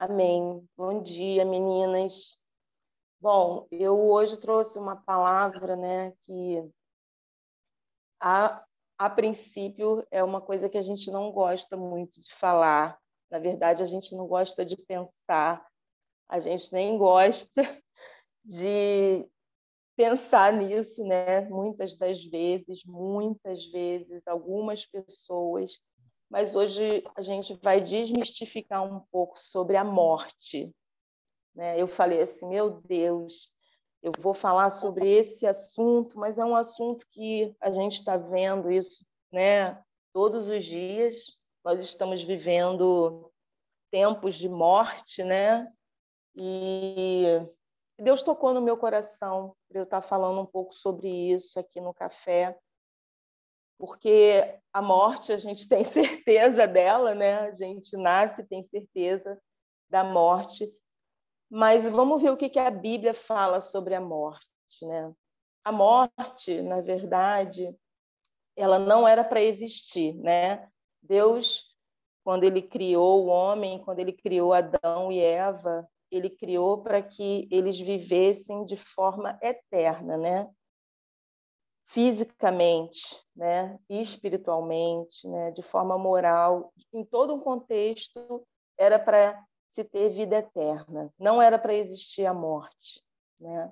Amém. Bom dia, meninas. Bom, eu hoje trouxe uma palavra, né, que a, a princípio é uma coisa que a gente não gosta muito de falar. Na verdade, a gente não gosta de pensar, a gente nem gosta de pensar nisso, né? Muitas das vezes, muitas vezes, algumas pessoas mas hoje a gente vai desmistificar um pouco sobre a morte. Né? Eu falei assim, meu Deus, eu vou falar sobre esse assunto, mas é um assunto que a gente está vendo isso né? todos os dias. Nós estamos vivendo tempos de morte, né? E Deus tocou no meu coração para eu estar falando um pouco sobre isso aqui no café porque a morte a gente tem certeza dela, né? A gente nasce tem certeza da morte, mas vamos ver o que a Bíblia fala sobre a morte, né? A morte, na verdade, ela não era para existir, né? Deus, quando ele criou o homem, quando ele criou Adão e Eva, ele criou para que eles vivessem de forma eterna, né? Fisicamente, né, espiritualmente, né, de forma moral, em todo um contexto era para se ter vida eterna, não era para existir a morte, né?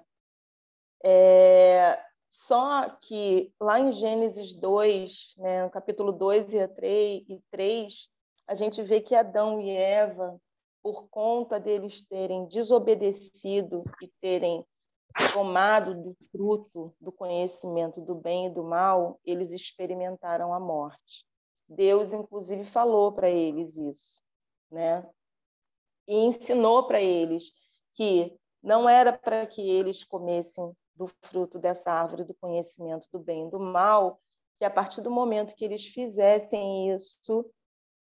É, só que lá em Gênesis 2, né, no capítulo 2 e 3, e 3, a gente vê que Adão e Eva, por conta deles terem desobedecido e terem tomado do fruto do conhecimento do bem e do mal, eles experimentaram a morte. Deus, inclusive, falou para eles isso, né? E ensinou para eles que não era para que eles comessem do fruto dessa árvore do conhecimento do bem e do mal, que a partir do momento que eles fizessem isso,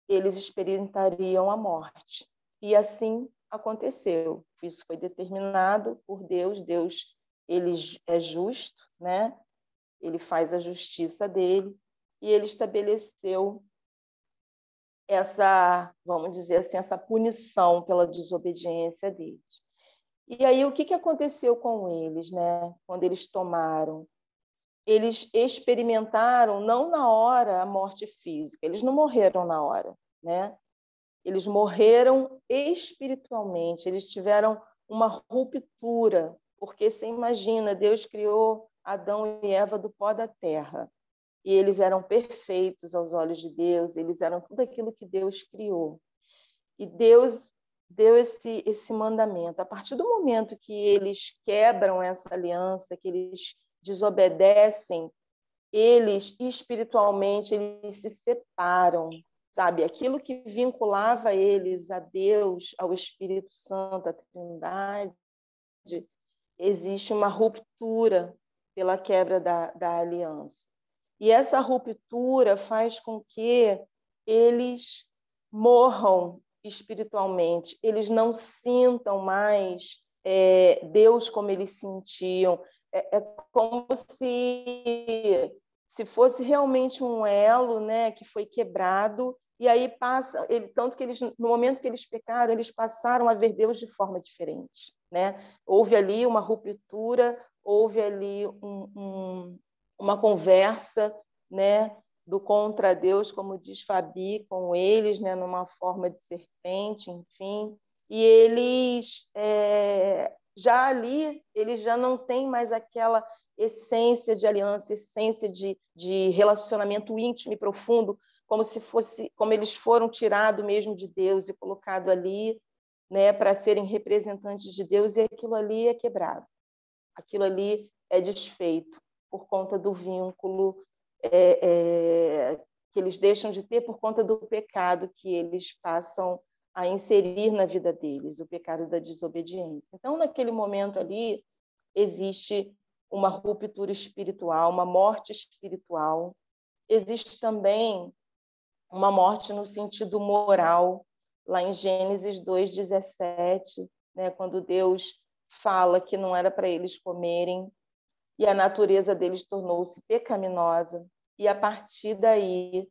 eles experimentariam a morte. E assim aconteceu. Isso foi determinado por Deus. Deus ele é justo, né? Ele faz a justiça dele e ele estabeleceu essa, vamos dizer assim, essa punição pela desobediência deles. E aí o que, que aconteceu com eles, né? Quando eles tomaram, eles experimentaram não na hora a morte física, eles não morreram na hora, né? Eles morreram espiritualmente, eles tiveram uma ruptura, porque você imagina, Deus criou Adão e Eva do pó da terra, e eles eram perfeitos aos olhos de Deus, eles eram tudo aquilo que Deus criou. E Deus deu esse, esse mandamento. A partir do momento que eles quebram essa aliança, que eles desobedecem, eles espiritualmente eles se separam, sabe? Aquilo que vinculava eles a Deus, ao Espírito Santo, à Trindade, existe uma ruptura pela quebra da, da aliança. E essa ruptura faz com que eles morram espiritualmente, eles não sintam mais é, Deus como eles sentiam. É, é como se se fosse realmente um elo, né, que foi quebrado e aí passa, ele, tanto que eles, no momento que eles pecaram, eles passaram a ver Deus de forma diferente, né? Houve ali uma ruptura, houve ali um, um, uma conversa, né? Do contra Deus, como diz Fabi, com eles, né? Numa forma de serpente, enfim. E eles é, já ali, eles já não têm mais aquela essência de aliança, essência de, de relacionamento íntimo e profundo como se fosse, como eles foram tirados mesmo de Deus e colocado ali, né, para serem representantes de Deus e aquilo ali é quebrado, aquilo ali é desfeito por conta do vínculo é, é, que eles deixam de ter por conta do pecado que eles passam a inserir na vida deles, o pecado da desobediência. Então, naquele momento ali, existe uma ruptura espiritual, uma morte espiritual. Existe também uma morte no sentido moral, lá em Gênesis 2:17, né, quando Deus fala que não era para eles comerem e a natureza deles tornou-se pecaminosa e a partir daí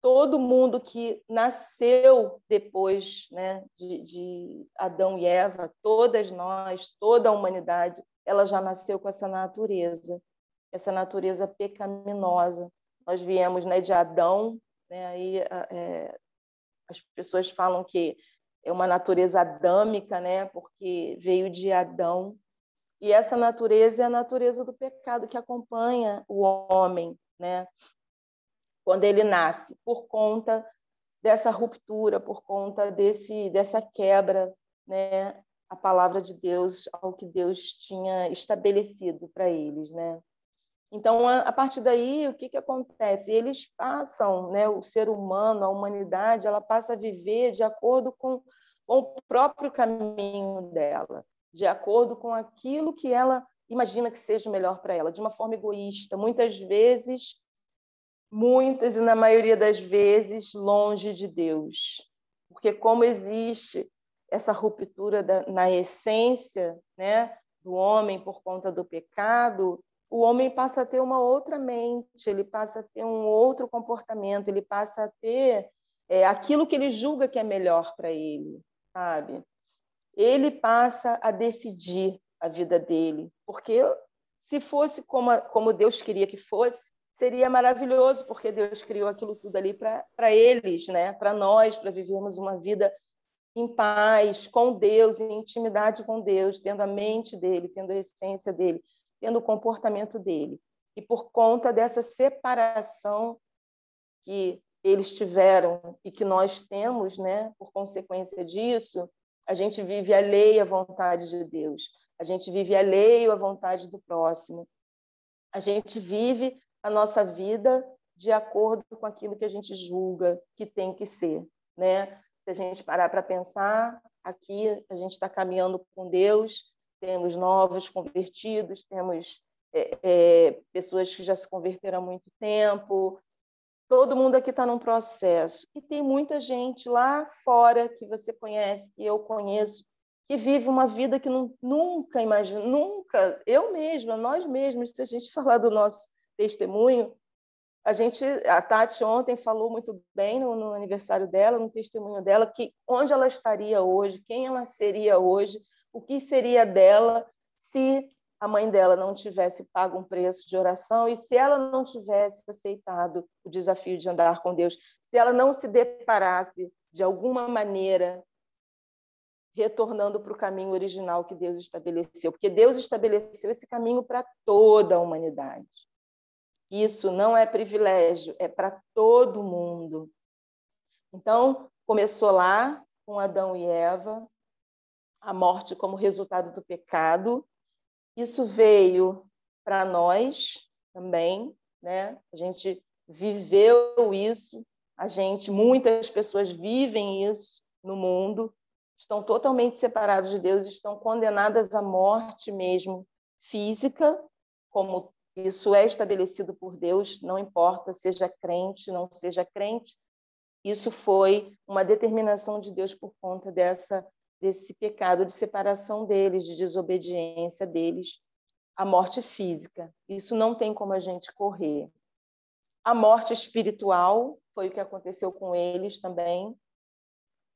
todo mundo que nasceu depois né, de, de, Adão e Eva, todas nós, toda a humanidade, ela já nasceu com essa natureza, essa natureza pecaminosa. Nós viemos né, de Adão, né, aí, é, as pessoas falam que é uma natureza adâmica, né, porque veio de Adão. E essa natureza é a natureza do pecado que acompanha o homem, né? quando ele nasce, por conta dessa ruptura, por conta desse dessa quebra, né, a palavra de Deus ao que Deus tinha estabelecido para eles, né? Então, a, partir daí, o que, que acontece? Eles passam, né, o ser humano, a humanidade, ela passa a viver de acordo com, com o próprio caminho dela, de acordo com aquilo que ela imagina que seja melhor para ela, de uma forma egoísta, muitas vezes muitas e na maioria das vezes longe de Deus. Porque como existe essa ruptura da, na essência, né, do homem por conta do pecado, o homem passa a ter uma outra mente, ele passa a ter um outro comportamento, ele passa a ter é, aquilo que ele julga que é melhor para ele, sabe? Ele passa a decidir a vida dele, porque se fosse como, como Deus queria que fosse, seria maravilhoso, porque Deus criou aquilo tudo ali para eles, né? para nós, para vivermos uma vida em paz com Deus, em intimidade com Deus, tendo a mente dele, tendo a essência dele, tendo o comportamento dele. E por conta dessa separação que eles tiveram e que nós temos, né, por consequência disso, a gente vive alheio à vontade de Deus, a gente vive alheio à vontade do próximo, a gente vive a nossa vida de acordo com aquilo que a gente julga que tem que ser, né? Se a gente parar para pensar, aqui a gente está caminhando com Deus, temos novos convertidos, temos é, é, pessoas que já se converteram há muito tempo, todo mundo aqui está num processo. E tem muita gente lá fora que você conhece, que eu conheço, que vive uma vida que não, nunca imagina, nunca, eu mesma, nós mesmos, se a gente falar do nosso testemunho, a gente, a Tati ontem falou muito bem no, no, aniversário dela, no testemunho dela, que onde ela estaria hoje, quem ela seria hoje, o que seria dela se a mãe dela não tivesse pago um preço de oração e se ela não tivesse aceitado o desafio de andar com Deus, se ela não se deparasse de alguma maneira retornando para o caminho original que Deus estabeleceu, porque Deus estabeleceu esse caminho para toda a humanidade. Isso não é privilégio, é para todo mundo. Então, começou lá com Adão e Eva, a morte como resultado do pecado. Isso veio para nós também, né? A gente viveu isso, a gente, muitas pessoas vivem isso no mundo, estão totalmente separados de Deus, estão condenadas à morte mesmo física, como isso é estabelecido por Deus, não importa, seja crente, não seja crente. Isso foi uma determinação de Deus por conta dessa desse pecado de separação deles, de desobediência deles, a morte física. Isso não tem como a gente correr. A morte espiritual foi o que aconteceu com eles também,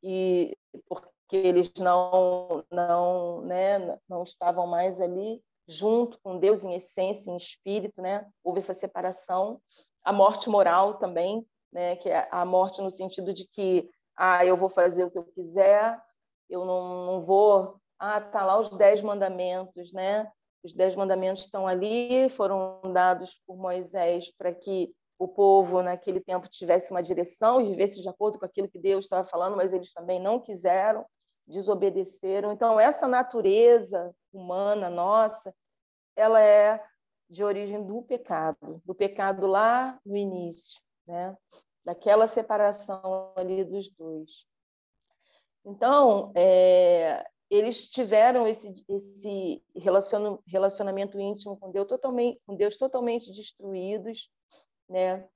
e porque eles não não né, não estavam mais ali junto com Deus em essência, em espírito, né? Houve essa separação. A morte moral também, né? Que é a morte no sentido de que, ah, eu vou fazer o que eu quiser, eu não, não vou. Ah, tá lá os dez mandamentos, né? Os dez mandamentos estão ali, foram dados por Moisés para que o povo naquele tempo tivesse uma direção e vivesse de acordo com aquilo que Deus estava falando, mas eles também não quiseram desobedeceram. Então, essa natureza humana nossa, ela é de origem do pecado, do pecado lá no início, né? daquela separação ali dos dois. Então, é, eles tiveram esse, esse relacionamento íntimo com Deus totalmente, com Deus totalmente destruídos, né?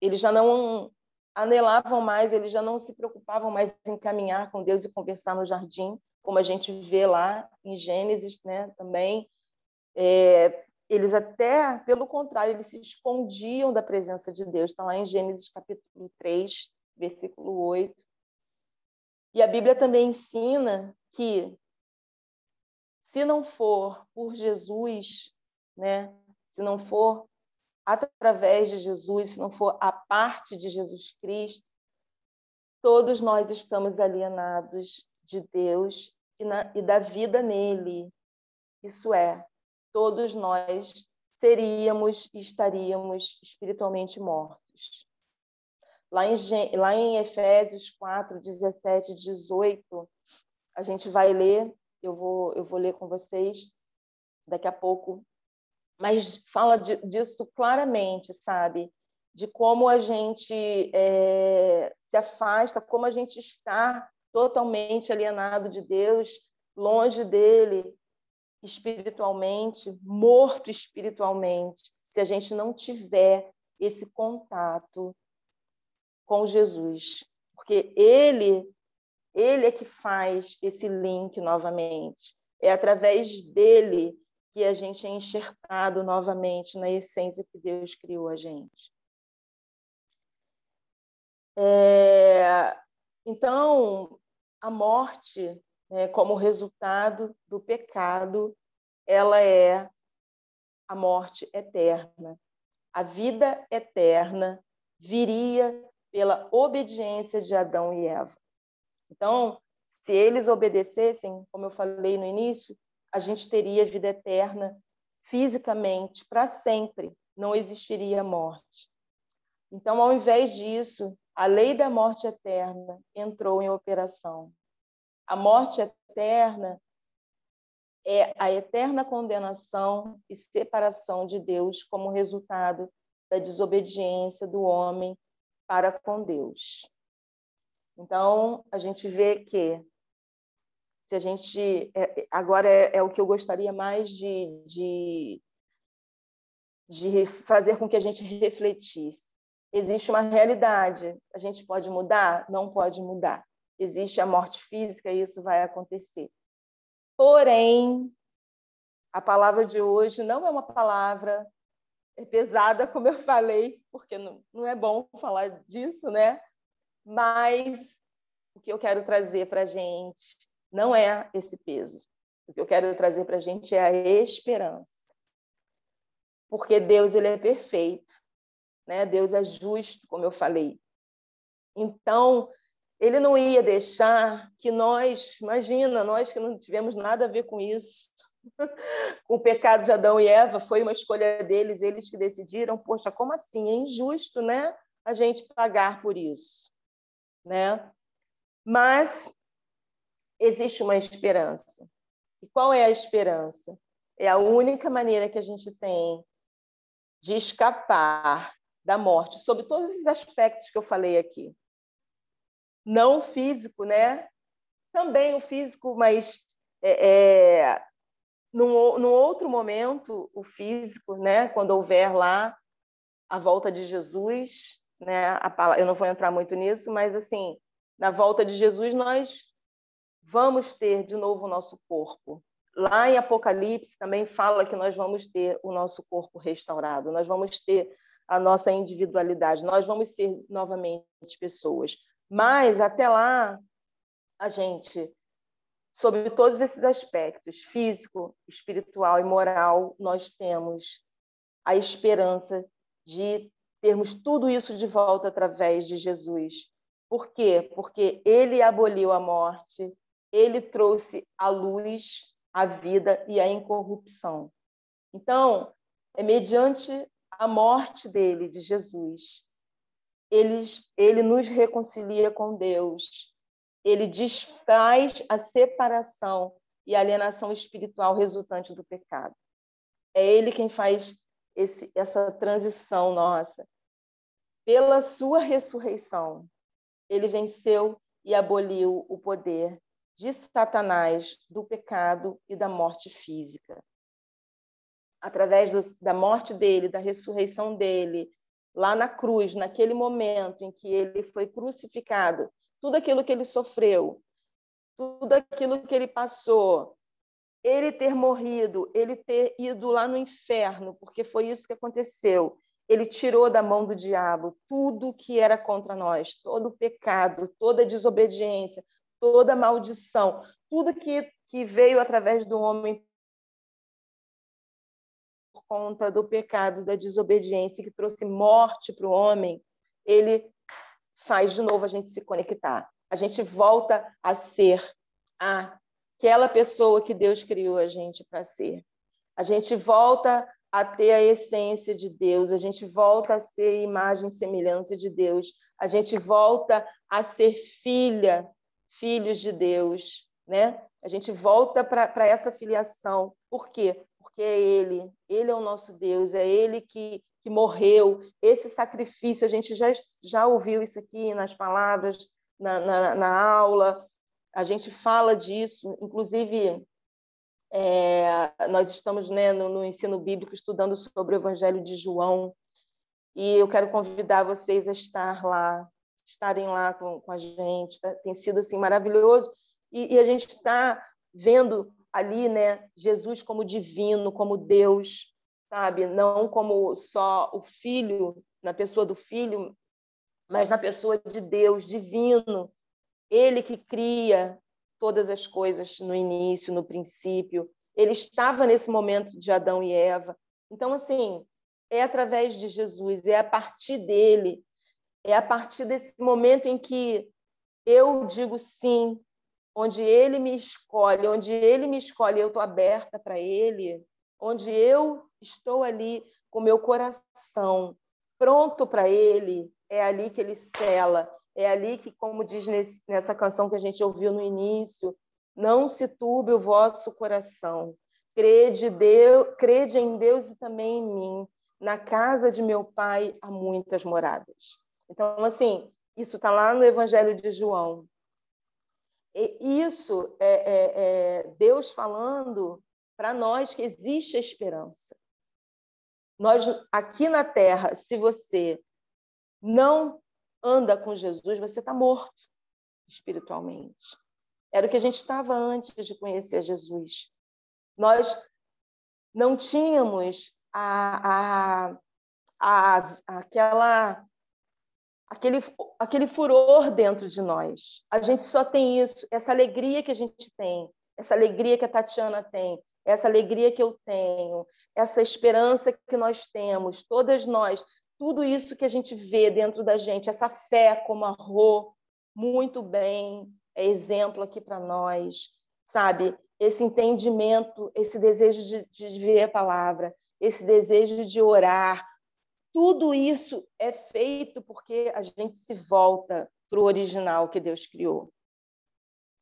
Eles já não anelavam mais, eles já não se preocupavam mais em caminhar com Deus e conversar no jardim, como a gente vê lá em Gênesis, né? Também é, eles até, pelo contrário, eles se escondiam da presença de Deus. Está lá em Gênesis capítulo 3, versículo 8. E a Bíblia também ensina que se não for por Jesus, né, se não for através de Jesus, se não for a parte de Jesus Cristo, todos nós estamos alienados de Deus e, na, e da vida nele. Isso é, todos nós seríamos e estaríamos espiritualmente mortos. Lá em, lá em Efésios 4, 17 e 18, a gente vai ler, eu vou, eu vou ler com vocês daqui a pouco, mas fala de, disso claramente, sabe? De como a gente é, se afasta, como a gente está totalmente alienado de Deus, longe dele, espiritualmente, morto espiritualmente, se a gente não tiver esse contato com Jesus, porque ele ele é que faz esse link novamente. É através dele que a gente é enxertado novamente na essência que Deus criou a gente. É... Então, a morte né, como resultado do pecado, ela é a morte eterna. A vida eterna viria pela obediência de Adão e Eva. Então, se eles obedecessem, como eu falei no início, a gente teria vida eterna fisicamente para sempre, não existiria morte. Então, ao invés disso, a lei da morte eterna entrou em operação. A morte eterna é a eterna condenação e separação de Deus como resultado da desobediência do homem para com Deus. Então, a gente vê que se a gente é, agora é, é, o que eu gostaria mais de, de, de fazer com que a gente refletisse. Existe uma realidade. A gente pode mudar? Não pode mudar existe a morte física e isso vai acontecer. Porém, a palavra de hoje não é uma palavra pesada, como eu falei, porque não, não é bom falar disso, né? Mas o que eu quero trazer para a gente não é esse peso. O que eu quero trazer para a gente é a esperança. Porque Deus ele é perfeito, né? Deus é justo, como eu falei. Então, ele não ia deixar que nós, imagina, nós que não tivemos nada a ver com isso, o pecado de Adão e Eva, foi uma escolha deles, eles que decidiram, poxa, como assim? É injusto, né? A gente pagar por isso, né? Mas existe uma esperança. E qual é a esperança? É a única maneira que a gente tem de escapar da morte, sob todos os aspectos que eu falei aqui não físico, né? Também o físico, mas é, é, num, num outro momento, o físico, né? Quando houver lá a volta de Jesus, né? A, eu não vou entrar muito nisso, mas assim, na volta de Jesus nós vamos ter de novo o nosso corpo. Lá em Apocalipse também fala que nós vamos ter o nosso corpo restaurado, nós vamos ter a nossa individualidade, nós vamos ser novamente pessoas. Mas até lá, a gente, sobre todos esses aspectos, físico, espiritual e moral, nós temos a esperança de termos tudo isso de volta através de Jesus. Por quê? Porque ele aboliu a morte, ele trouxe a luz, a vida e a incorrupção. Então, é mediante a morte dele, de Jesus, ele, ele nos reconcilia com Deus. Ele desfaz a separação e alienação espiritual resultante do pecado. É Ele quem faz esse, essa transição nossa. Pela sua ressurreição, ele venceu e aboliu o poder de Satanás, do pecado e da morte física. Através do, da morte dele, da ressurreição dele, lá na cruz, naquele momento em que ele foi crucificado, tudo aquilo que ele sofreu, tudo aquilo que ele passou, ele ter morrido, ele ter ido lá no inferno, porque foi isso que aconteceu. Ele tirou da mão do diabo tudo que era contra nós, todo o pecado, toda a desobediência, toda a maldição, tudo que, que veio através do homem por conta do pecado, da desobediência, que trouxe morte para o homem, ele faz de novo a gente se conectar. A gente volta a ser aquela pessoa que Deus criou a gente para ser. A gente volta a ter a essência de Deus, a gente volta a ser imagem e semelhança de Deus, a gente volta a ser filha, filhos de Deus, né? A gente volta para essa filiação. Por quê? Porque é Ele, Ele é o nosso Deus, é Ele que, que morreu. Esse sacrifício, a gente já, já ouviu isso aqui nas palavras, na, na, na aula, a gente fala disso, inclusive é, nós estamos né, no, no, ensino bíblico estudando sobre o Evangelho de João e eu quero convidar vocês a estar lá, estarem lá com, com a gente. Tá? Tem sido assim maravilhoso e, e a gente está vendo ali, né, Jesus como divino, como Deus, sabe? Não como só o Filho na pessoa do Filho, mas na pessoa de Deus divino. Ele que cria todas as coisas no início, no princípio. Ele estava nesse momento de Adão e Eva. Então, assim, é através de Jesus, é a partir dele, é a partir desse momento em que eu digo sim, onde ele me escolhe, onde ele me escolhe, eu estou aberta para ele, onde eu estou ali com meu coração pronto para ele, é ali que ele cela, é ali que, como diz nesse, nessa canção que a gente ouviu no início, não se turbe o vosso coração. Crede, Deus, crede em Deus e também em mim. Na casa de meu pai há muitas moradas. Então, assim, isso está lá no Evangelho de João. E isso é, é, é Deus falando para nós que existe a esperança. Nós, aqui na Terra, se você não anda com Jesus, você está morto espiritualmente. Era o que a gente estava antes de conhecer Jesus. Nós não tínhamos a, a, a, aquela, aquele, aquele furor dentro de nós. A gente só tem isso, essa alegria que a gente tem, essa alegria que a Tatiana tem, essa alegria que eu tenho, essa esperança que nós temos, todas nós tudo isso que a gente vê dentro da gente, essa fé como a Rô, muito bem, é exemplo aqui para nós, sabe? Esse entendimento, esse desejo de, de ver a palavra, esse desejo de orar, tudo isso é feito porque a gente se volta para o original que Deus criou.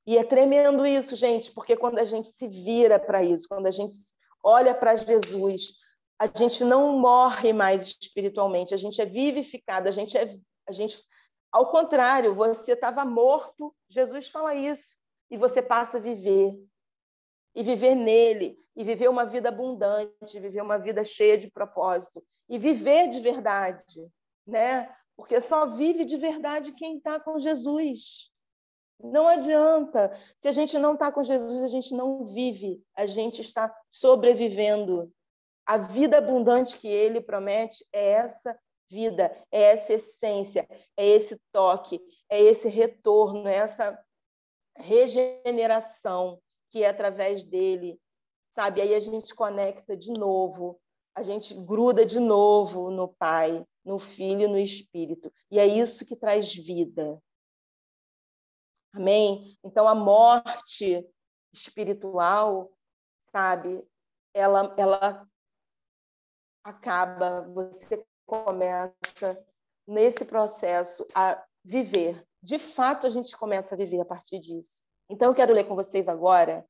E é tremendo isso, gente, porque quando a gente se vira para isso, quando a gente olha para Jesus, a gente não morre mais espiritualmente, a gente é vivificado, a gente é a gente ao contrário, você estava morto, Jesus fala isso, e você passa a viver. E viver nele, e viver uma vida abundante, viver uma vida cheia de propósito, e viver de verdade, né? Porque só vive de verdade quem está com Jesus. Não adianta. Se a gente não está com Jesus, a gente não vive, a gente está sobrevivendo. A vida abundante que ele promete é essa vida, é essa essência, é esse toque, é esse retorno, é essa regeneração que é através dele, sabe? Aí a gente conecta de novo, a gente gruda de novo no Pai, no Filho no Espírito. E é isso que traz vida. Amém? Então a morte espiritual, sabe? Ela, ela acaba, você começa nesse processo a viver. De fato, a gente começa a viver a partir disso. Então, eu quero ler com vocês agora.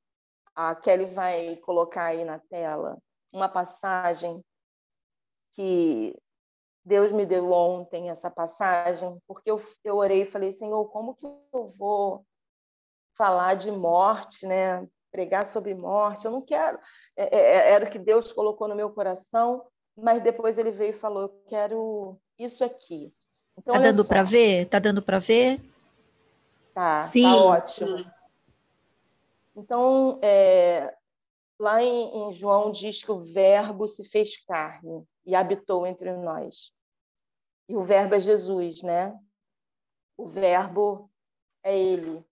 A Kelly vai colocar aí na tela uma passagem que Deus me deu ontem, essa passagem, porque eu, eu orei e falei, Senhor, como que eu vou falar de morte, né? pregar sobre morte? Eu não quero. É, é, é era o que Deus colocou no meu coração, mas depois ele veio e falou: Eu quero isso aqui. Então, tá dando para ver? Tá dando para ver? Tá, sim, tá ótimo. Sim. Então, é, lá em, em João diz que o Verbo se fez carne e habitou entre nós. E o Verbo é Jesus, né? O Verbo é Ele.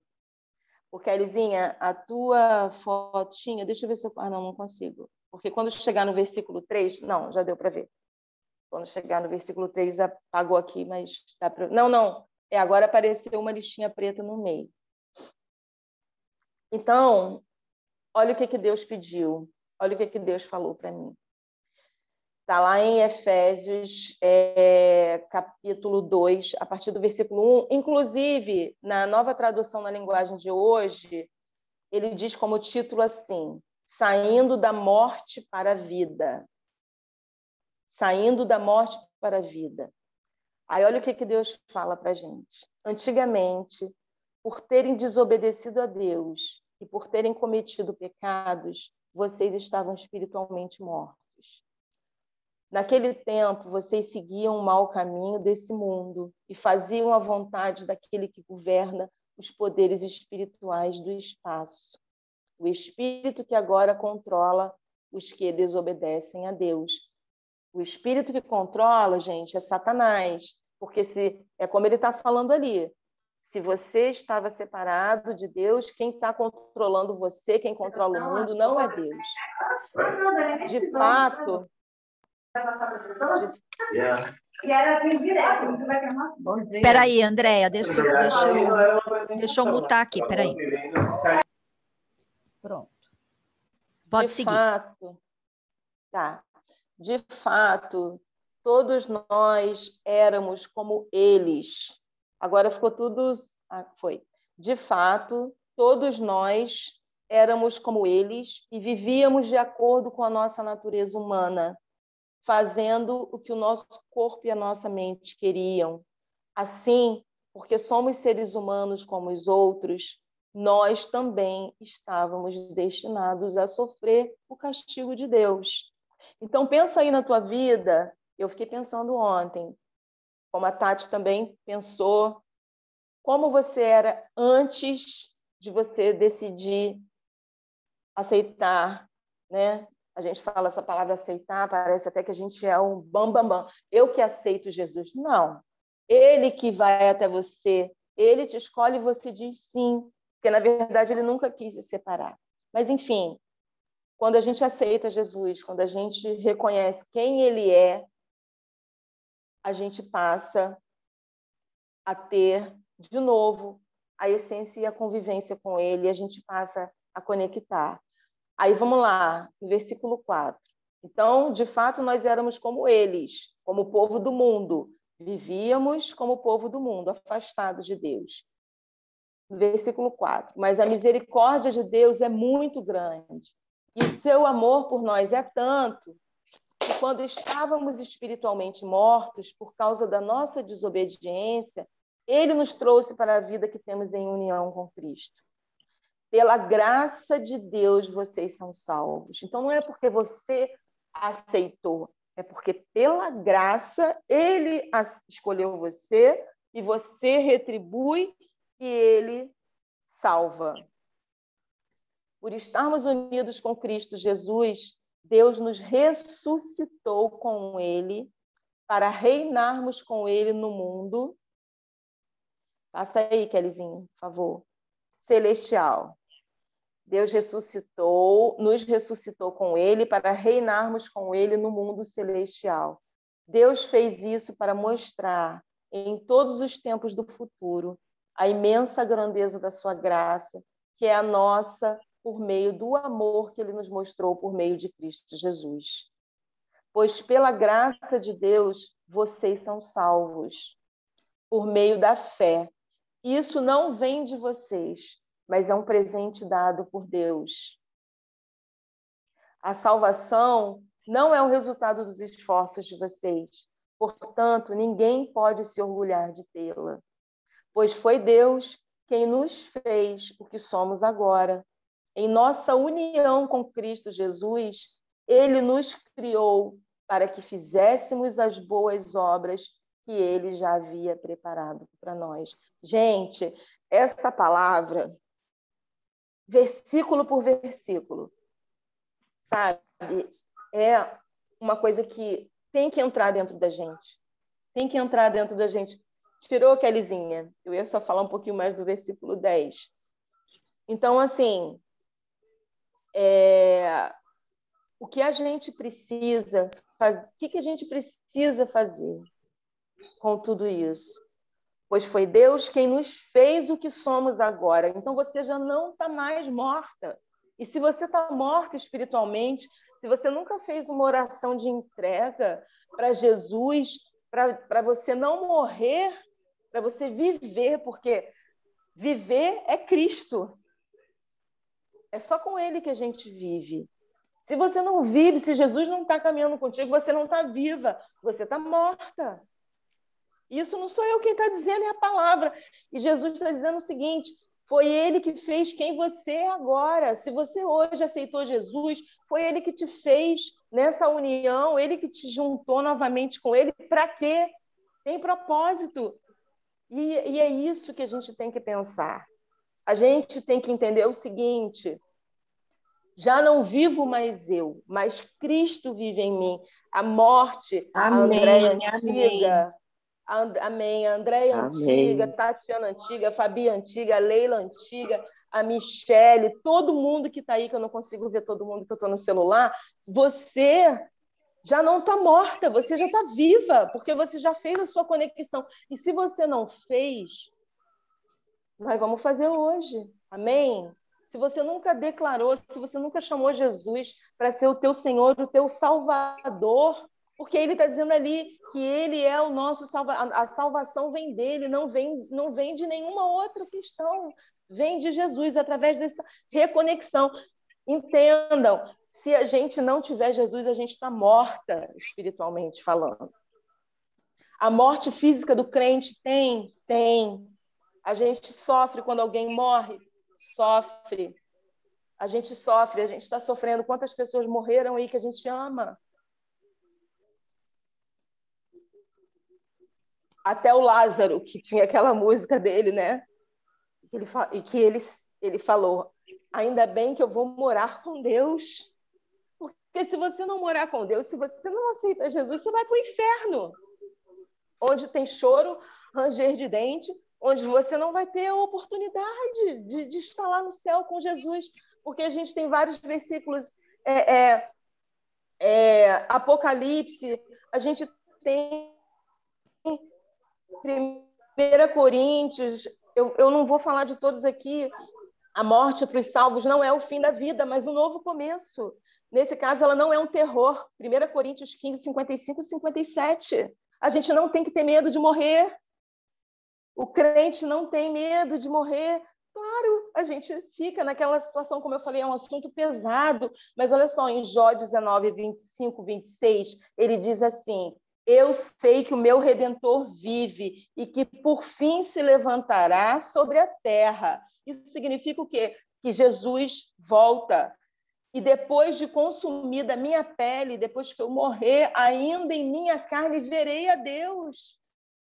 O Kelizinha, a tua fotinha, deixa eu ver se eu. Ah, não, não consigo. Porque quando chegar no versículo 3, não, já deu para ver. Quando chegar no versículo 3, apagou aqui, mas dá para. Não, não. É, agora apareceu uma listinha preta no meio. Então, olha o que, que Deus pediu, olha o que, que Deus falou para mim. Está lá em Efésios, é, capítulo 2, a partir do versículo 1. Inclusive, na nova tradução na linguagem de hoje, ele diz como título assim: Saindo da morte para a vida. Saindo da morte para a vida. Aí olha o que, que Deus fala para a gente. Antigamente, por terem desobedecido a Deus e por terem cometido pecados, vocês estavam espiritualmente mortos. Naquele tempo, vocês seguiam o mau caminho desse mundo e faziam a vontade daquele que governa os poderes espirituais do espaço. O espírito que agora controla os que desobedecem a Deus. O espírito que controla, gente, é Satanás, porque se é como ele está falando ali. Se você estava separado de Deus, quem está controlando você, quem controla o mundo, não é Deus. De fato, Espera aí, Andréia, deixa, deixa, eu, deixa eu mutar aqui, espera aí. Pronto. Pode de seguir. Fato, tá. De fato, todos nós éramos como eles. Agora ficou tudo. Ah, foi. De fato, todos nós éramos como eles e vivíamos de acordo com a nossa natureza humana fazendo o que o nosso corpo e a nossa mente queriam. Assim, porque somos seres humanos como os outros, nós também estávamos destinados a sofrer o castigo de Deus. Então pensa aí na tua vida, eu fiquei pensando ontem, como a Tati também pensou, como você era antes de você decidir aceitar, né, a gente fala essa palavra aceitar, parece até que a gente é um bam, bam, bam. Eu que aceito Jesus. Não. Ele que vai até você, ele te escolhe e você diz sim, porque na verdade ele nunca quis se separar. Mas enfim, quando a gente aceita Jesus, quando a gente reconhece quem ele é, a gente passa a ter de novo a essência e a convivência com ele, a gente passa a conectar. Aí vamos lá, versículo 4. Então, de fato, nós éramos como eles, como o povo do mundo. Vivíamos como o povo do mundo, afastados de Deus. Versículo 4. Mas a misericórdia de Deus é muito grande, e o seu amor por nós é tanto, que quando estávamos espiritualmente mortos por causa da nossa desobediência, ele nos trouxe para a vida que temos em união com Cristo. Pela graça de Deus vocês são salvos. Então não é porque você aceitou, é porque pela graça ele escolheu você e você retribui e ele salva. Por estarmos unidos com Cristo Jesus, Deus nos ressuscitou com ele para reinarmos com ele no mundo. Passa aí, Kelizinho, por favor celestial. Deus ressuscitou, nos ressuscitou com ele para reinarmos com ele no mundo celestial. Deus fez isso para mostrar em todos os tempos do futuro a imensa grandeza da sua graça, que é a nossa por meio do amor que ele nos mostrou por meio de Cristo Jesus. Pois pela graça de Deus vocês são salvos por meio da fé. Isso não vem de vocês, mas é um presente dado por Deus. A salvação não é o resultado dos esforços de vocês, portanto, ninguém pode se orgulhar de tê-la, pois foi Deus quem nos fez o que somos agora. Em nossa união com Cristo Jesus, ele nos criou para que fizéssemos as boas obras que ele já havia preparado para nós. Gente, essa palavra, versículo por versículo, sabe? É uma coisa que tem que entrar dentro da gente. Tem que entrar dentro da gente. Tirou, Kelizinha? Eu ia só falar um pouquinho mais do versículo 10. Então, assim, é... o que a gente precisa fazer, o que, que a gente precisa fazer com tudo isso? Pois foi Deus quem nos fez o que somos agora. Então você já não está mais morta. E se você está morta espiritualmente, se você nunca fez uma oração de entrega para Jesus, para você não morrer, para você viver, porque viver é Cristo. É só com Ele que a gente vive. Se você não vive, se Jesus não está caminhando contigo, você não está viva, você está morta. Isso não sou eu quem está dizendo, é a palavra. E Jesus está dizendo o seguinte: foi Ele que fez quem você é agora. Se você hoje aceitou Jesus, foi Ele que te fez nessa união, Ele que te juntou novamente com Ele. Para quê? Tem propósito. E, e é isso que a gente tem que pensar. A gente tem que entender o seguinte: já não vivo mais eu, mas Cristo vive em mim. A morte, amém, a Andréia antiga, Amém. Andréia antiga, Tatiana antiga, Fabi antiga, Leila antiga, a Michele, todo mundo que está aí, que eu não consigo ver todo mundo que eu estou no celular, você já não está morta, você já está viva, porque você já fez a sua conexão. E se você não fez, nós vamos fazer hoje. Amém? Se você nunca declarou, se você nunca chamou Jesus para ser o teu Senhor, o teu Salvador, porque ele está dizendo ali que ele é o nosso a salvação vem dele, não vem, não vem de nenhuma outra questão, vem de Jesus através dessa reconexão. Entendam, se a gente não tiver Jesus, a gente está morta espiritualmente falando. A morte física do crente tem, tem. A gente sofre quando alguém morre, sofre. A gente sofre, a gente está sofrendo. Quantas pessoas morreram aí que a gente ama? Até o Lázaro, que tinha aquela música dele, né? Ele, e que ele, ele falou: ainda bem que eu vou morar com Deus. Porque se você não morar com Deus, se você não aceita Jesus, você vai para o inferno. Onde tem choro, ranger de dente, onde você não vai ter a oportunidade de, de estar lá no céu com Jesus. Porque a gente tem vários versículos. É, é, é, Apocalipse, a gente tem 1 Coríntios, eu, eu não vou falar de todos aqui. A morte para os salvos não é o fim da vida, mas um novo começo. Nesse caso, ela não é um terror. 1 Coríntios 15, 55 e 57. A gente não tem que ter medo de morrer. O crente não tem medo de morrer. Claro, a gente fica naquela situação, como eu falei, é um assunto pesado, mas olha só, em Jó 19, 25, 26, ele diz assim: eu sei que o meu redentor vive e que por fim se levantará sobre a terra. Isso significa o quê? Que Jesus volta. E depois de consumida a minha pele, depois que eu morrer, ainda em minha carne verei a Deus.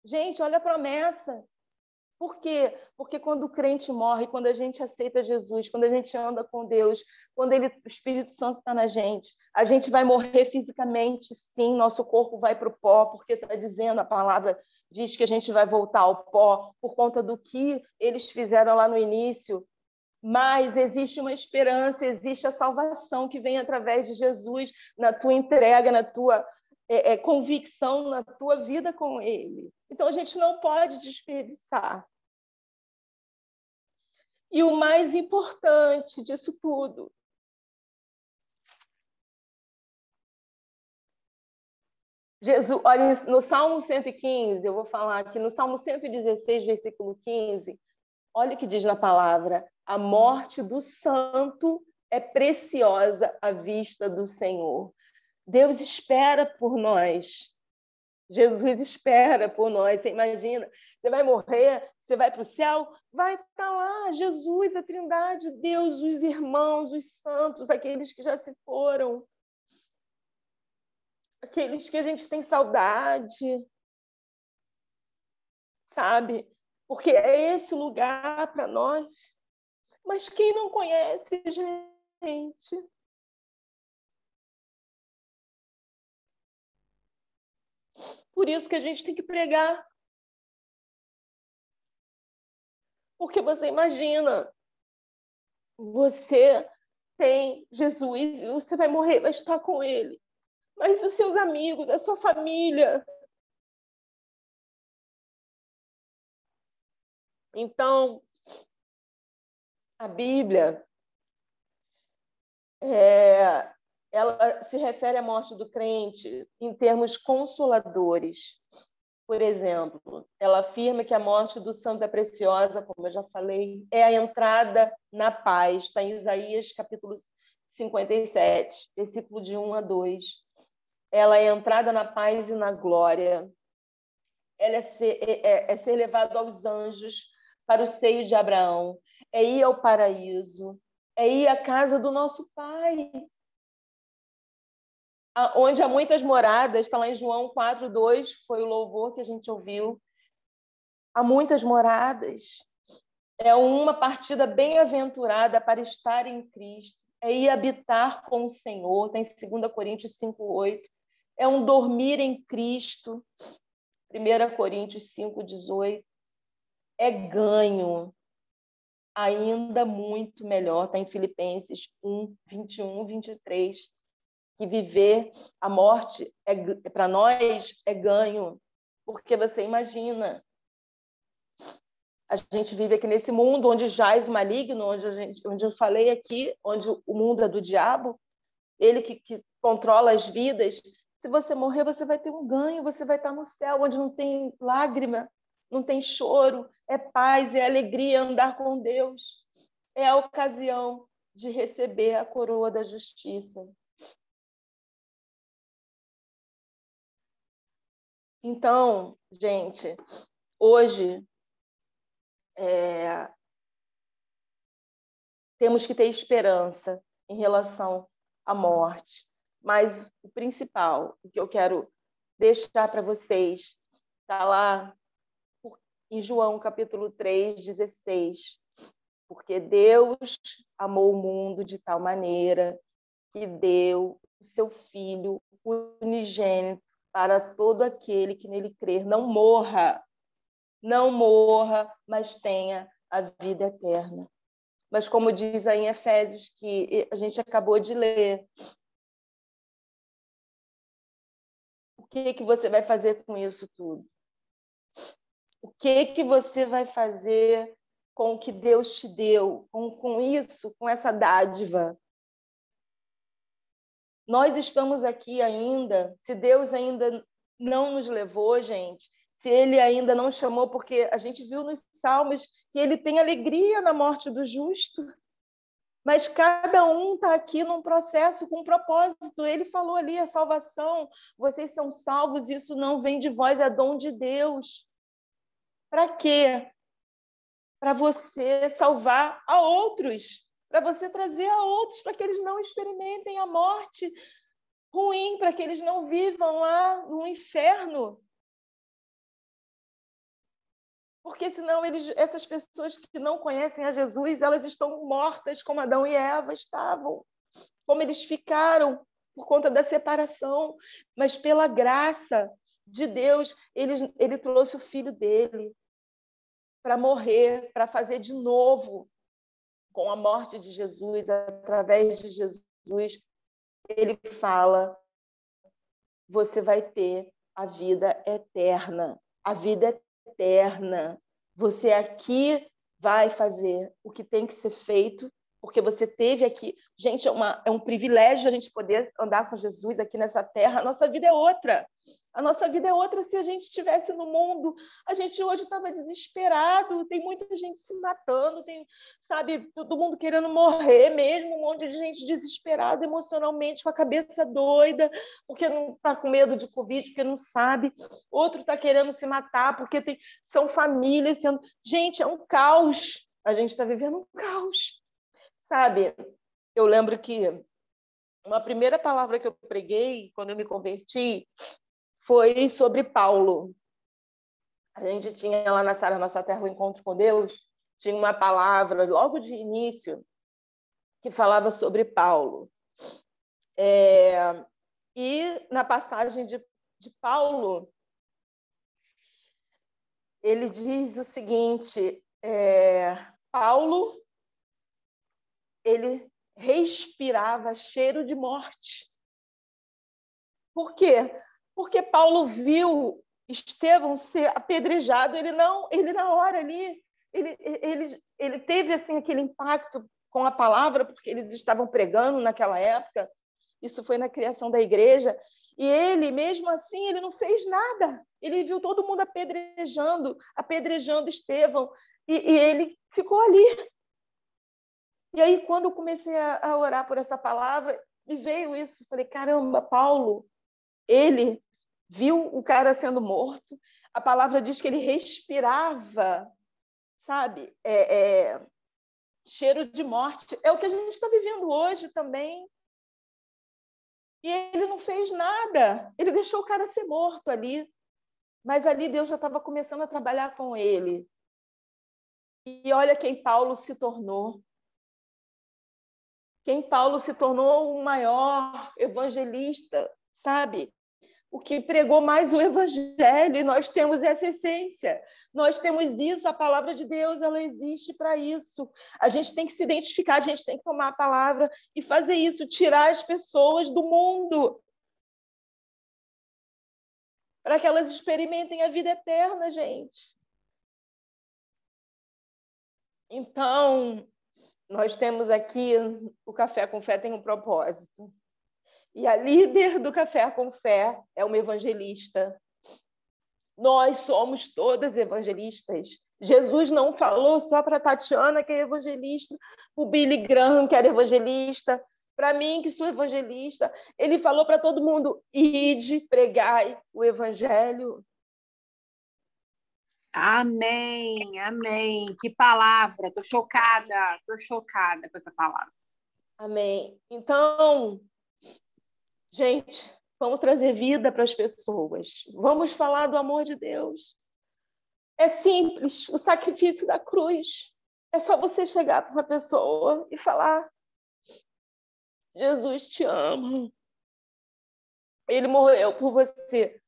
Gente, olha a promessa. Por quê? Porque quando o crente morre, quando a gente aceita Jesus, quando a gente anda com Deus, quando ele, o Espírito Santo está na gente, a gente vai morrer fisicamente, sim, nosso corpo vai para o pó, porque está dizendo, a palavra diz que a gente vai voltar ao pó por conta do que eles fizeram lá no início. Mas existe uma esperança, existe a salvação que vem através de Jesus, na tua entrega, na tua é, é, convicção, na tua vida com Ele. Então a gente não pode desperdiçar. E o mais importante disso tudo, Jesus, olha, no Salmo 115, eu vou falar aqui, no Salmo 116, versículo 15, olha o que diz na palavra: a morte do santo é preciosa à vista do Senhor. Deus espera por nós. Jesus espera por nós. Você imagina, você vai morrer, você vai para o céu, vai estar tá lá Jesus, a Trindade, Deus, os irmãos, os santos, aqueles que já se foram, aqueles que a gente tem saudade, sabe? Porque é esse lugar para nós. Mas quem não conhece, gente? Por isso que a gente tem que pregar. Porque você imagina, você tem Jesus você vai morrer, vai estar com ele. Mas os seus amigos, a sua família. Então, a Bíblia é, ela se refere à morte do crente em termos consoladores. Por exemplo, ela afirma que a morte do santo é preciosa, como eu já falei, é a entrada na paz. Está em Isaías capítulo 57, versículo de 1 a 2. Ela é a entrada na paz e na glória. Ela é ser, é, é, é ser levado aos anjos para o seio de Abraão. É ir ao paraíso. É ir à casa do nosso Pai onde há muitas moradas, está lá em João 4, 2, foi o louvor que a gente ouviu. Há muitas moradas. É uma partida bem-aventurada para estar em Cristo. É ir habitar com o Senhor, está em 2 Coríntios 5, 8. É um dormir em Cristo, 1 Coríntios 5, 18. É ganho, ainda muito melhor, está em Filipenses 1, 21, 23 que viver a morte é, para nós é ganho, porque você imagina, a gente vive aqui nesse mundo onde jaz maligno, onde, a gente, onde eu falei aqui, onde o mundo é do diabo, ele que, que controla as vidas. Se você morrer, você vai ter um ganho, você vai estar no céu, onde não tem lágrima, não tem choro, é paz, é alegria andar com Deus. É a ocasião de receber a coroa da justiça. Então, gente, hoje é, temos que ter esperança em relação à morte. Mas o principal, o que eu quero deixar para vocês, está lá em João capítulo 3, 16. Porque Deus amou o mundo de tal maneira que deu o seu Filho unigênito para todo aquele que nele crer. Não morra, não morra, mas tenha a vida eterna. Mas como diz aí em Efésios, que a gente acabou de ler, o que, que você vai fazer com isso tudo? O que, que você vai fazer com o que Deus te deu, com, com isso, com essa dádiva? Nós estamos aqui ainda, se Deus ainda não nos levou, gente, se ele ainda não chamou, porque a gente viu nos Salmos que ele tem alegria na morte do justo. Mas cada um está aqui num processo com um propósito. Ele falou ali a salvação, vocês são salvos, isso não vem de vós, é dom de Deus. Para quê? Para você salvar a outros para você trazer a outros, para que eles não experimentem a morte ruim, para que eles não vivam lá no inferno. Porque senão eles, essas pessoas que não conhecem a Jesus, elas estão mortas como Adão e Eva estavam, como eles ficaram por conta da separação, mas pela graça de Deus, ele, ele trouxe o filho dele para morrer, para fazer de novo com a morte de Jesus, através de Jesus, ele fala: você vai ter a vida eterna. A vida eterna. Você aqui vai fazer o que tem que ser feito, porque você teve aqui. Gente, é, uma, é um privilégio a gente poder andar com Jesus aqui nessa terra. A nossa vida é outra. A nossa vida é outra se a gente estivesse no mundo. A gente hoje estava desesperado, tem muita gente se matando, tem, sabe, todo mundo querendo morrer mesmo, um monte de gente desesperada emocionalmente, com a cabeça doida, porque não está com medo de Covid, porque não sabe. Outro está querendo se matar, porque tem, são famílias sendo. Gente, é um caos. A gente está vivendo um caos. Sabe, eu lembro que uma primeira palavra que eu preguei quando eu me converti foi sobre Paulo. A gente tinha lá na Sara Nossa Terra o Encontro com Deus, tinha uma palavra logo de início que falava sobre Paulo. É, e na passagem de, de Paulo, ele diz o seguinte: é, Paulo, ele respirava cheiro de morte. Por quê? Porque Paulo viu Estevão ser apedrejado, ele não, ele na hora ali, ele, ele, ele teve assim aquele impacto com a palavra, porque eles estavam pregando naquela época, isso foi na criação da igreja, e ele, mesmo assim, ele não fez nada. Ele viu todo mundo apedrejando, apedrejando Estevão, e, e ele ficou ali. E aí, quando eu comecei a, orar por essa palavra, me veio isso. Falei, caramba, Paulo, ele viu o cara sendo morto. A palavra diz que ele respirava, sabe, é, é, cheiro de morte. É o que a gente está vivendo hoje também. E ele não fez nada. Ele deixou o cara ser morto ali. Mas ali Deus já estava começando a trabalhar com ele. E olha quem Paulo se tornou. Quem Paulo se tornou o maior evangelista, sabe? o que pregou mais o evangelho, e nós temos essa essência. Nós temos isso, a palavra de Deus, ela existe para isso. A gente tem que se identificar, a gente tem que tomar a palavra e fazer isso, tirar as pessoas do mundo. Para que elas experimentem a vida eterna, gente. Então, nós temos aqui o Café com Fé tem um propósito. E a líder do Café com Fé é uma evangelista. Nós somos todas evangelistas. Jesus não falou só para Tatiana, que é evangelista, o Billy Graham, que era evangelista, para mim, que sou evangelista. Ele falou para todo mundo: ide, pregai o evangelho. Amém, amém. Que palavra. Estou chocada, estou chocada com essa palavra. Amém. Então, Gente, vamos trazer vida para as pessoas. Vamos falar do amor de Deus. É simples, o sacrifício da cruz. É só você chegar para uma pessoa e falar: Jesus te ama. Ele morreu por você.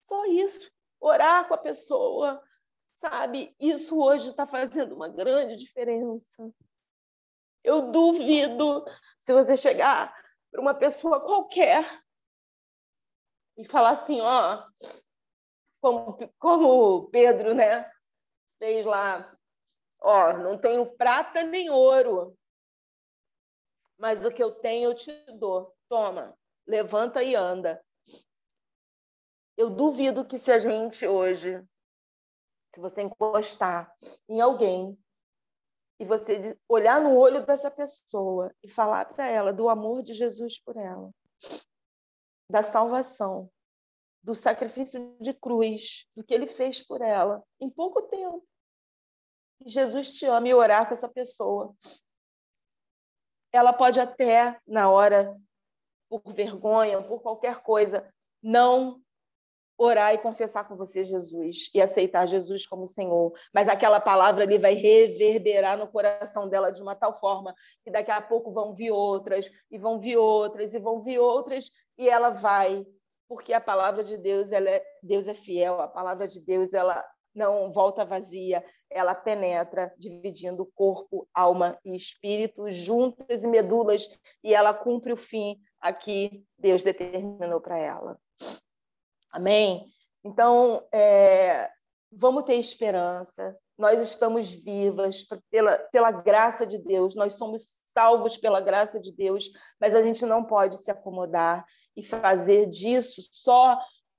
Só isso. Orar com a pessoa, sabe? Isso hoje está fazendo uma grande diferença. Eu duvido se você chegar para uma pessoa qualquer e falar assim, ó, como, como Pedro, né, fez lá, ó, não tenho prata nem ouro, mas o que eu tenho eu te dou. Toma, levanta e anda. Eu duvido que se a gente hoje, se você encostar em alguém e você olhar no olho dessa pessoa e falar para ela do amor de Jesus por ela, da salvação, do sacrifício de cruz, do que ele fez por ela, em pouco tempo. Jesus te ama e orar com essa pessoa. Ela pode até, na hora, por vergonha, por qualquer coisa, não orar e confessar com você Jesus e aceitar Jesus como Senhor. Mas aquela palavra ali vai reverberar no coração dela de uma tal forma que daqui a pouco vão vir outras, e vão vir outras, e vão vir outras, e ela vai, porque a palavra de Deus, ela é, Deus é fiel, a palavra de Deus, ela não volta vazia, ela penetra, dividindo corpo, alma e espírito, juntas e medulas, e ela cumpre o fim a que Deus determinou para ela. Amém? Então, é, vamos ter esperança. Nós estamos vivas pela, pela graça de Deus, nós somos salvos pela graça de Deus, mas a gente não pode se acomodar e fazer disso só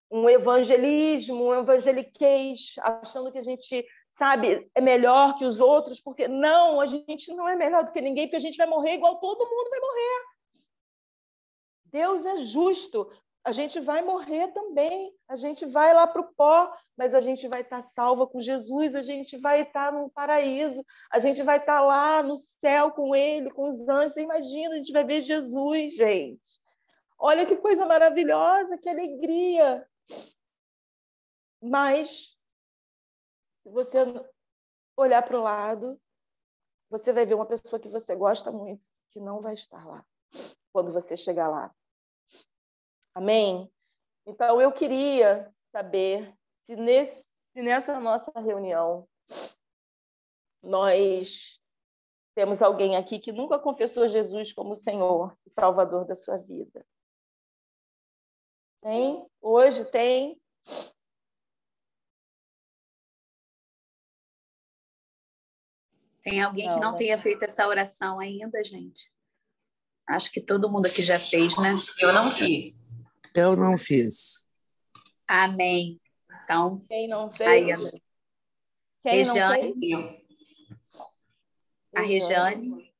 um evangelismo, um evangeliquez, achando que a gente sabe é melhor que os outros, porque não, a gente não é melhor do que ninguém, porque a gente vai morrer igual todo mundo vai morrer. Deus é justo a gente vai morrer também, a gente vai lá para o pó, mas a gente vai estar tá salva com Jesus, a gente vai estar tá no paraíso, a gente vai estar tá lá no céu com Ele, com os anjos. Você imagina, a gente vai ver Jesus, gente. Olha que coisa maravilhosa, que alegria. Mas, se você olhar para o lado, você vai ver uma pessoa que você gosta muito, que não vai estar lá quando você chegar lá. Amém? Então, eu queria saber se, nesse, se nessa nossa reunião nós temos alguém aqui que nunca confessou Jesus como Senhor e Salvador da sua vida. Tem? Hoje tem? Tem alguém não, que não né? tenha feito essa oração ainda, gente? Acho que todo mundo aqui já fez, né? Eu não fiz. Eu não fiz. Amém. Então, quem não fez? Aí, quem Rejane. Não fez? A Rejane.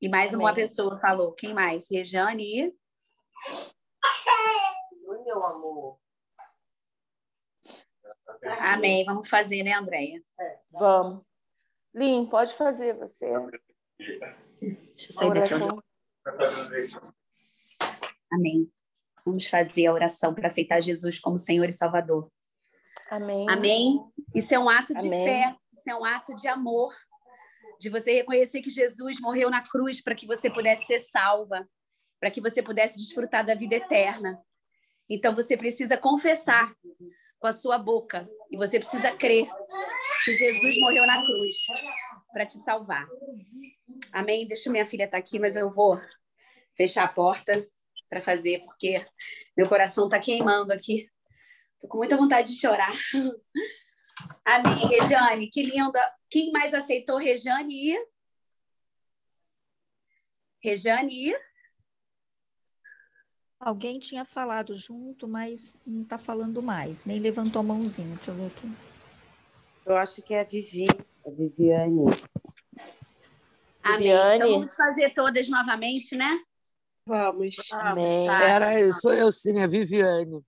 E mais Amém. uma pessoa falou. Quem mais? Rejane e. Meu amor. Amém. Vamos fazer, né, Andréia? Vamos. Lin, pode fazer você. Deixa eu sair daqui. Amém. Vamos fazer a oração para aceitar Jesus como Senhor e Salvador. Amém. Amém. Isso é um ato de Amém. fé, isso é um ato de amor, de você reconhecer que Jesus morreu na cruz para que você pudesse ser salva, para que você pudesse desfrutar da vida eterna. Então você precisa confessar com a sua boca e você precisa crer que Jesus morreu na cruz para te salvar. Amém? Deixa minha filha estar tá aqui, mas eu vou fechar a porta para fazer, porque meu coração está queimando aqui. Estou com muita vontade de chorar. Amém, Rejane, que linda. Quem mais aceitou Rejane e. Rejane e. Alguém tinha falado junto, mas não está falando mais, nem levantou a mãozinha. Deixa eu ver aqui. Eu acho que é a Vivi, a Viviane. Amém. Então vamos fazer todas novamente, né? Vamos. Amém. Era eu, sou eu sim, a Viviane.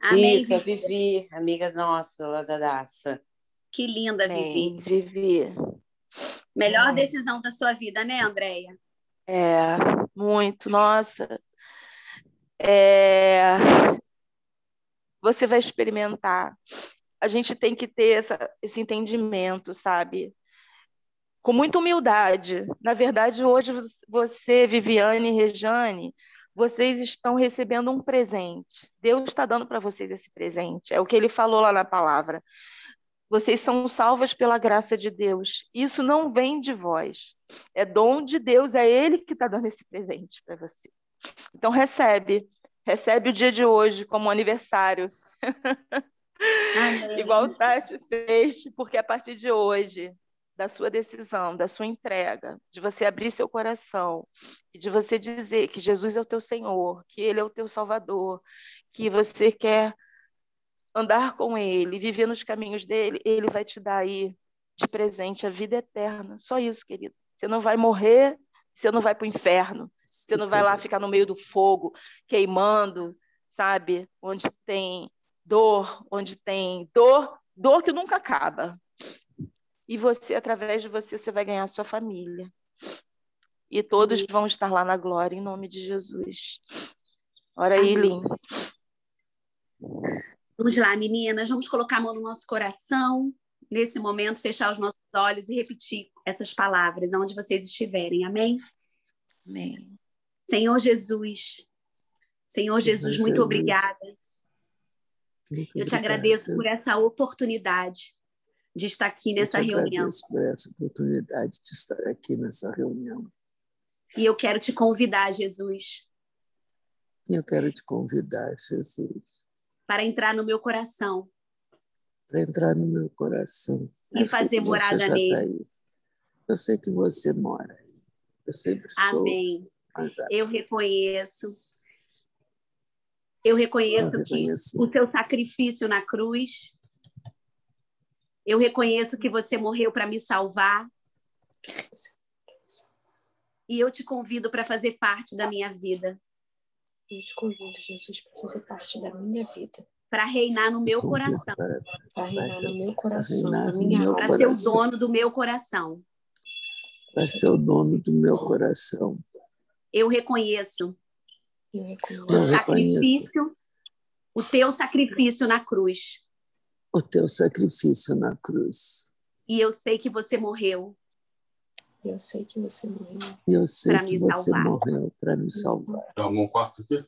Amém, Isso, a Vivi, amiga nossa lá da Daça. Que linda, Vivi. Vivi. Melhor decisão da sua vida, né, Andréia? É, muito, nossa. É... Você vai experimentar. A gente tem que ter essa, esse entendimento, sabe? Com muita humildade. Na verdade, hoje você, Viviane e Rejane, vocês estão recebendo um presente. Deus está dando para vocês esse presente. É o que ele falou lá na palavra. Vocês são salvas pela graça de Deus. Isso não vem de vós. É dom de Deus, é Ele que está dando esse presente para você. Então recebe, recebe o dia de hoje como aniversário. Igual o Tati fez, porque a partir de hoje, da sua decisão, da sua entrega, de você abrir seu coração e de você dizer que Jesus é o teu Senhor, que Ele é o teu Salvador, que você quer andar com Ele, viver nos caminhos dele, Ele vai te dar aí de presente a vida eterna. Só isso, querido. Você não vai morrer, você não vai para o inferno, você não vai lá ficar no meio do fogo, queimando, sabe? Onde tem dor, onde tem dor, dor que nunca acaba. E você, através de você, você vai ganhar a sua família. E todos vão estar lá na glória, em nome de Jesus. Ora aí, Lin. Vamos lá, meninas, vamos colocar a mão no nosso coração, nesse momento, fechar os nossos olhos e repetir essas palavras, onde vocês estiverem. Amém? Amém. Senhor Jesus, Senhor Jesus, muito obrigada. Eu te agradeço por essa oportunidade de estar aqui nessa eu te reunião. por essa oportunidade de estar aqui nessa reunião. E eu quero te convidar, Jesus. Eu quero te convidar, Jesus. Para entrar no meu coração. Para entrar no meu coração. E eu fazer morada tá nele. Tá eu sei que você mora aí. Eu sempre sou. Amém. Eu reconheço. Eu reconheço, eu reconheço que o seu sacrifício na cruz. Eu reconheço que você morreu para me salvar. E eu te convido para fazer parte da minha vida. Eu te convido, Jesus, para fazer parte da minha vida. Para reinar no meu coração. Para reinar no meu coração, na minha Para ser o dono do meu coração. Para ser o dono do meu coração. Eu reconheço, eu reconheço. o sacrifício, o teu sacrifício na cruz. O teu sacrifício na cruz. E eu sei que você morreu. Eu sei que você morreu. E eu sei que você salvar. morreu para me salvar. Então, um quarto aqui?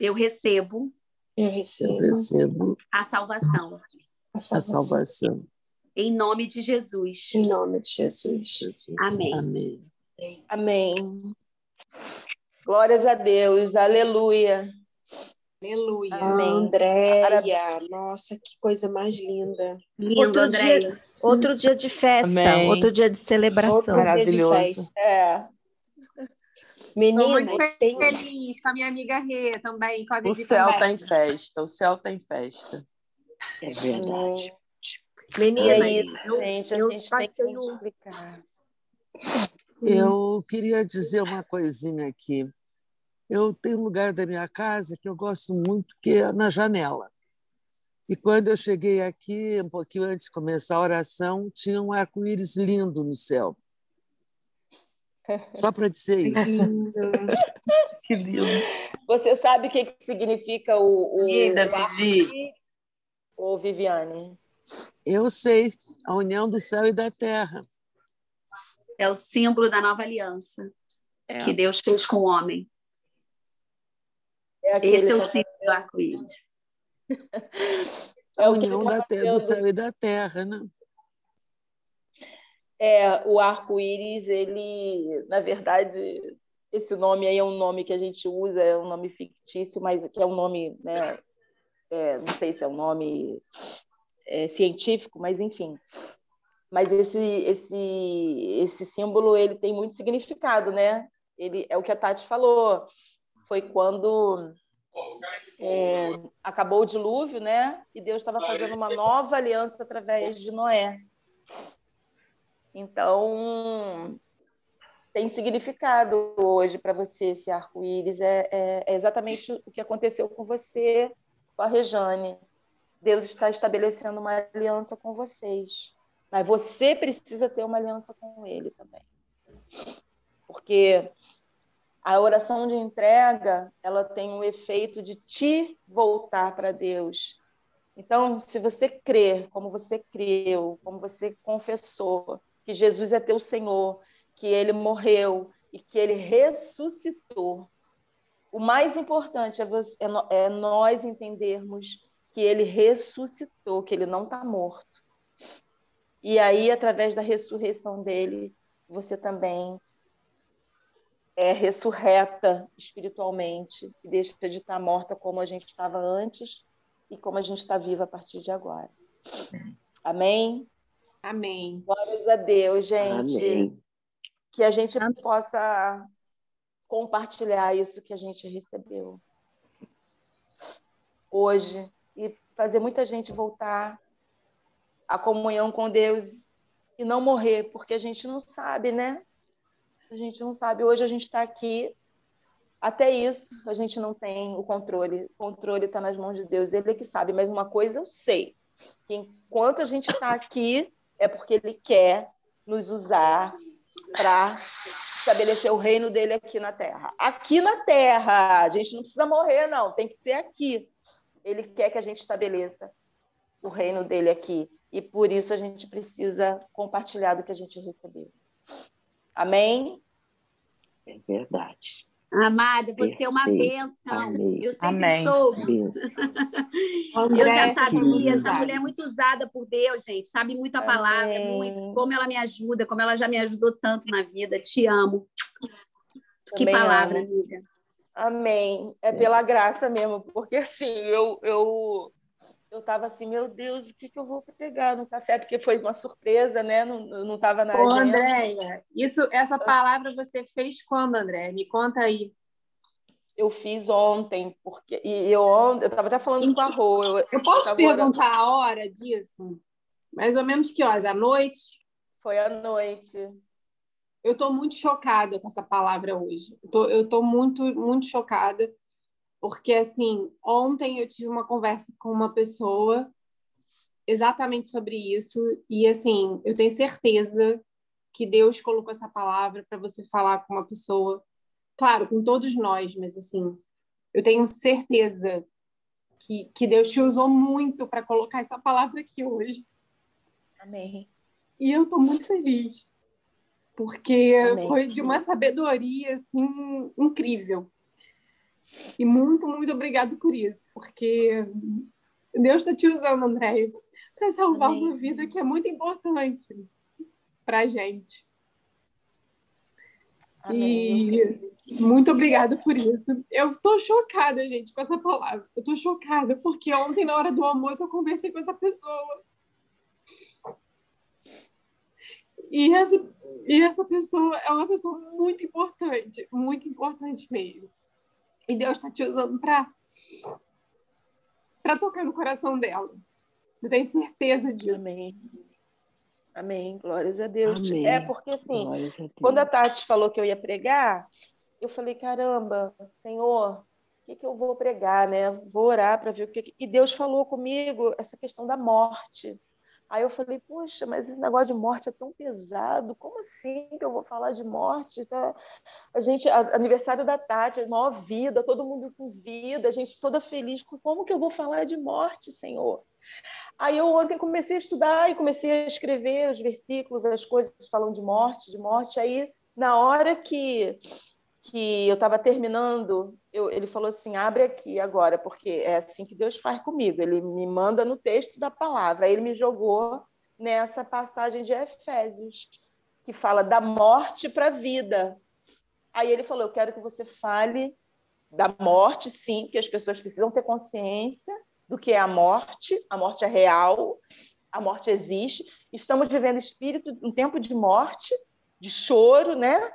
Eu recebo. Eu recebo, eu recebo a salvação. A salvação. a salvação. Em nome de Jesus. Em nome de Jesus. Jesus. Amém. Amém. Amém. Glórias a Deus. Aleluia. Aleluia. Amém. Andréia, nossa, que coisa mais linda. Lindo, outro Andréia. Dia, outro dia de festa, Amém. outro dia de celebração. Outro Maravilhoso. Dia de festa. É. Meninas, tem... feliz com a minha amiga Rê também. Com a o céu está em festa, o céu está em festa. É verdade. Meninas, eu, gente, eu, a gente passei tem que explicar. Eu queria dizer uma coisinha aqui. Eu tenho um lugar da minha casa que eu gosto muito, que é na janela. E quando eu cheguei aqui, um pouquinho antes de começar a oração, tinha um arco-íris lindo no céu. Só para dizer isso. que lindo. Você sabe o que, que significa o, o, Linda, Vivi. O Viviane? Eu sei, a união do céu e da terra. É o símbolo da nova aliança é. que Deus fez com o homem. É Esse é o símbolo do arco-íris. É a união da terra, do céu e da terra, né? É, o arco-íris, ele, na verdade, esse nome aí é um nome que a gente usa, é um nome fictício, mas que é um nome, né, é, não sei se é um nome é, científico, mas enfim. Mas esse, esse, esse símbolo ele tem muito significado, né? Ele é o que a Tati falou. Foi quando é, acabou o dilúvio, né? E Deus estava fazendo uma nova aliança através de Noé. Então, tem significado hoje para você esse arco-íris. É, é, é, exatamente o que aconteceu com você, com a Rejane. Deus está estabelecendo uma aliança com vocês. Mas você precisa ter uma aliança com Ele também. Porque a oração de entrega, ela tem o efeito de te voltar para Deus. Então, se você crer, como você creu, como você confessou, que Jesus é teu Senhor, que ele morreu e que ele ressuscitou, o mais importante é, você, é, é nós entendermos que ele ressuscitou, que ele não está morto. E aí, através da ressurreição dele, você também é ressurreta espiritualmente e deixa de estar morta como a gente estava antes e como a gente está viva a partir de agora. Amém? Amém. Glórias a Deus, gente. Amém. Que a gente Amém. possa compartilhar isso que a gente recebeu hoje e fazer muita gente voltar à comunhão com Deus e não morrer, porque a gente não sabe, né? A gente não sabe. Hoje a gente está aqui, até isso a gente não tem o controle. O controle está nas mãos de Deus, Ele é que sabe. Mas uma coisa eu sei, que enquanto a gente está aqui, é porque Ele quer nos usar para estabelecer o reino dele aqui na Terra. Aqui na Terra, a gente não precisa morrer, não, tem que ser aqui. Ele quer que a gente estabeleça o reino dele aqui. E por isso a gente precisa compartilhar do que a gente recebeu. Amém? É verdade. Amada, você é uma bênção. Amém. Eu sempre Amém. soube. eu já sabia, essa mulher é muito usada por Deus, gente. Sabe muito a palavra, Amém. muito. Como ela me ajuda, como ela já me ajudou tanto na vida. Te amo. Que palavra, amiga. Amém. É pela graça mesmo, porque assim, eu, eu eu estava assim, meu Deus, o que, que eu vou pegar no café? Porque foi uma surpresa, né? Não estava na Ô, Andréia, isso, essa palavra você fez quando, André? Me conta aí. Eu fiz ontem, porque e eu eu estava até falando com a Rô. Eu, eu posso perguntar orando. a hora disso? Mais ou menos que horas? À noite? Foi à noite. Eu estou muito chocada com essa palavra hoje. Eu estou muito, muito chocada porque, assim, ontem eu tive uma conversa com uma pessoa exatamente sobre isso, e, assim, eu tenho certeza que Deus colocou essa palavra para você falar com uma pessoa, claro, com todos nós, mas, assim, eu tenho certeza que, que Deus te usou muito para colocar essa palavra aqui hoje. Amém. E eu estou muito feliz, porque Amém. foi de uma sabedoria, assim, incrível. E muito, muito obrigado por isso, porque Deus está te usando, Andréia, para salvar Amém. uma vida que é muito importante para a gente. Amém. E muito obrigada por isso. Eu tô chocada, gente, com essa palavra. Eu tô chocada, porque ontem, na hora do almoço, eu conversei com essa pessoa. E essa, e essa pessoa é uma pessoa muito importante, muito importante mesmo. E Deus está te usando para para tocar no coração dela. Eu tenho certeza disso. Amém. Amém. Glórias a Deus. Amém. É porque assim, a quando a Tati falou que eu ia pregar, eu falei, caramba, Senhor, o que, que eu vou pregar, né? Vou orar para ver o que. E Deus falou comigo essa questão da morte. Aí eu falei, poxa, mas esse negócio de morte é tão pesado, como assim que eu vou falar de morte? Tá? A gente, aniversário da Tati, maior vida, todo mundo com vida, a gente toda feliz, como que eu vou falar de morte, Senhor? Aí eu ontem comecei a estudar e comecei a escrever os versículos, as coisas que falam de morte, de morte. Aí, na hora que que eu estava terminando, eu, ele falou assim: abre aqui agora, porque é assim que Deus faz comigo. Ele me manda no texto da palavra. Aí ele me jogou nessa passagem de Efésios, que fala da morte para a vida. Aí ele falou: eu quero que você fale da morte, sim, que as pessoas precisam ter consciência do que é a morte. A morte é real, a morte existe. Estamos vivendo espírito, um tempo de morte, de choro, né?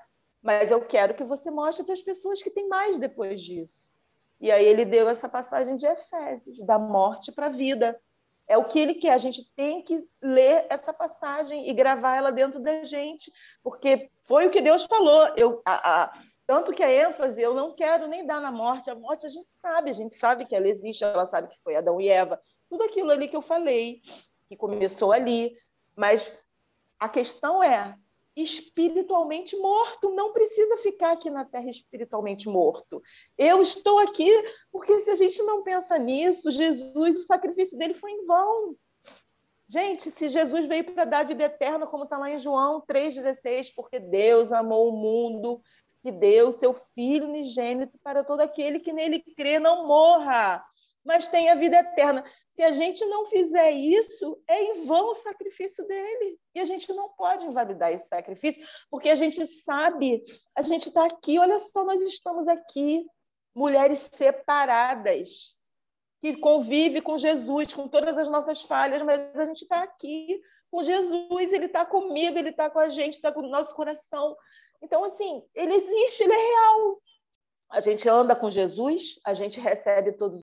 Mas eu quero que você mostre para as pessoas que tem mais depois disso. E aí ele deu essa passagem de Efésios, da morte para a vida. É o que ele quer. A gente tem que ler essa passagem e gravar ela dentro da gente, porque foi o que Deus falou. Eu, a, a, tanto que a ênfase eu não quero nem dar na morte. A morte a gente sabe, a gente sabe que ela existe, ela sabe que foi Adão e Eva. Tudo aquilo ali que eu falei, que começou ali. Mas a questão é espiritualmente morto, não precisa ficar aqui na terra espiritualmente morto. Eu estou aqui porque se a gente não pensa nisso, Jesus, o sacrifício dele foi em vão. Gente, se Jesus veio para dar vida eterna, como está lá em João 3,16, porque Deus amou o mundo, que deu seu Filho unigênito para todo aquele que nele crê não morra, mas tem a vida eterna. Se a gente não fizer isso, é em vão o sacrifício dele. E a gente não pode invalidar esse sacrifício, porque a gente sabe, a gente está aqui, olha só, nós estamos aqui, mulheres separadas, que convive com Jesus, com todas as nossas falhas, mas a gente está aqui com Jesus, ele está comigo, ele está com a gente, está com o nosso coração. Então, assim, ele existe, ele é real. A gente anda com Jesus, a gente recebe todos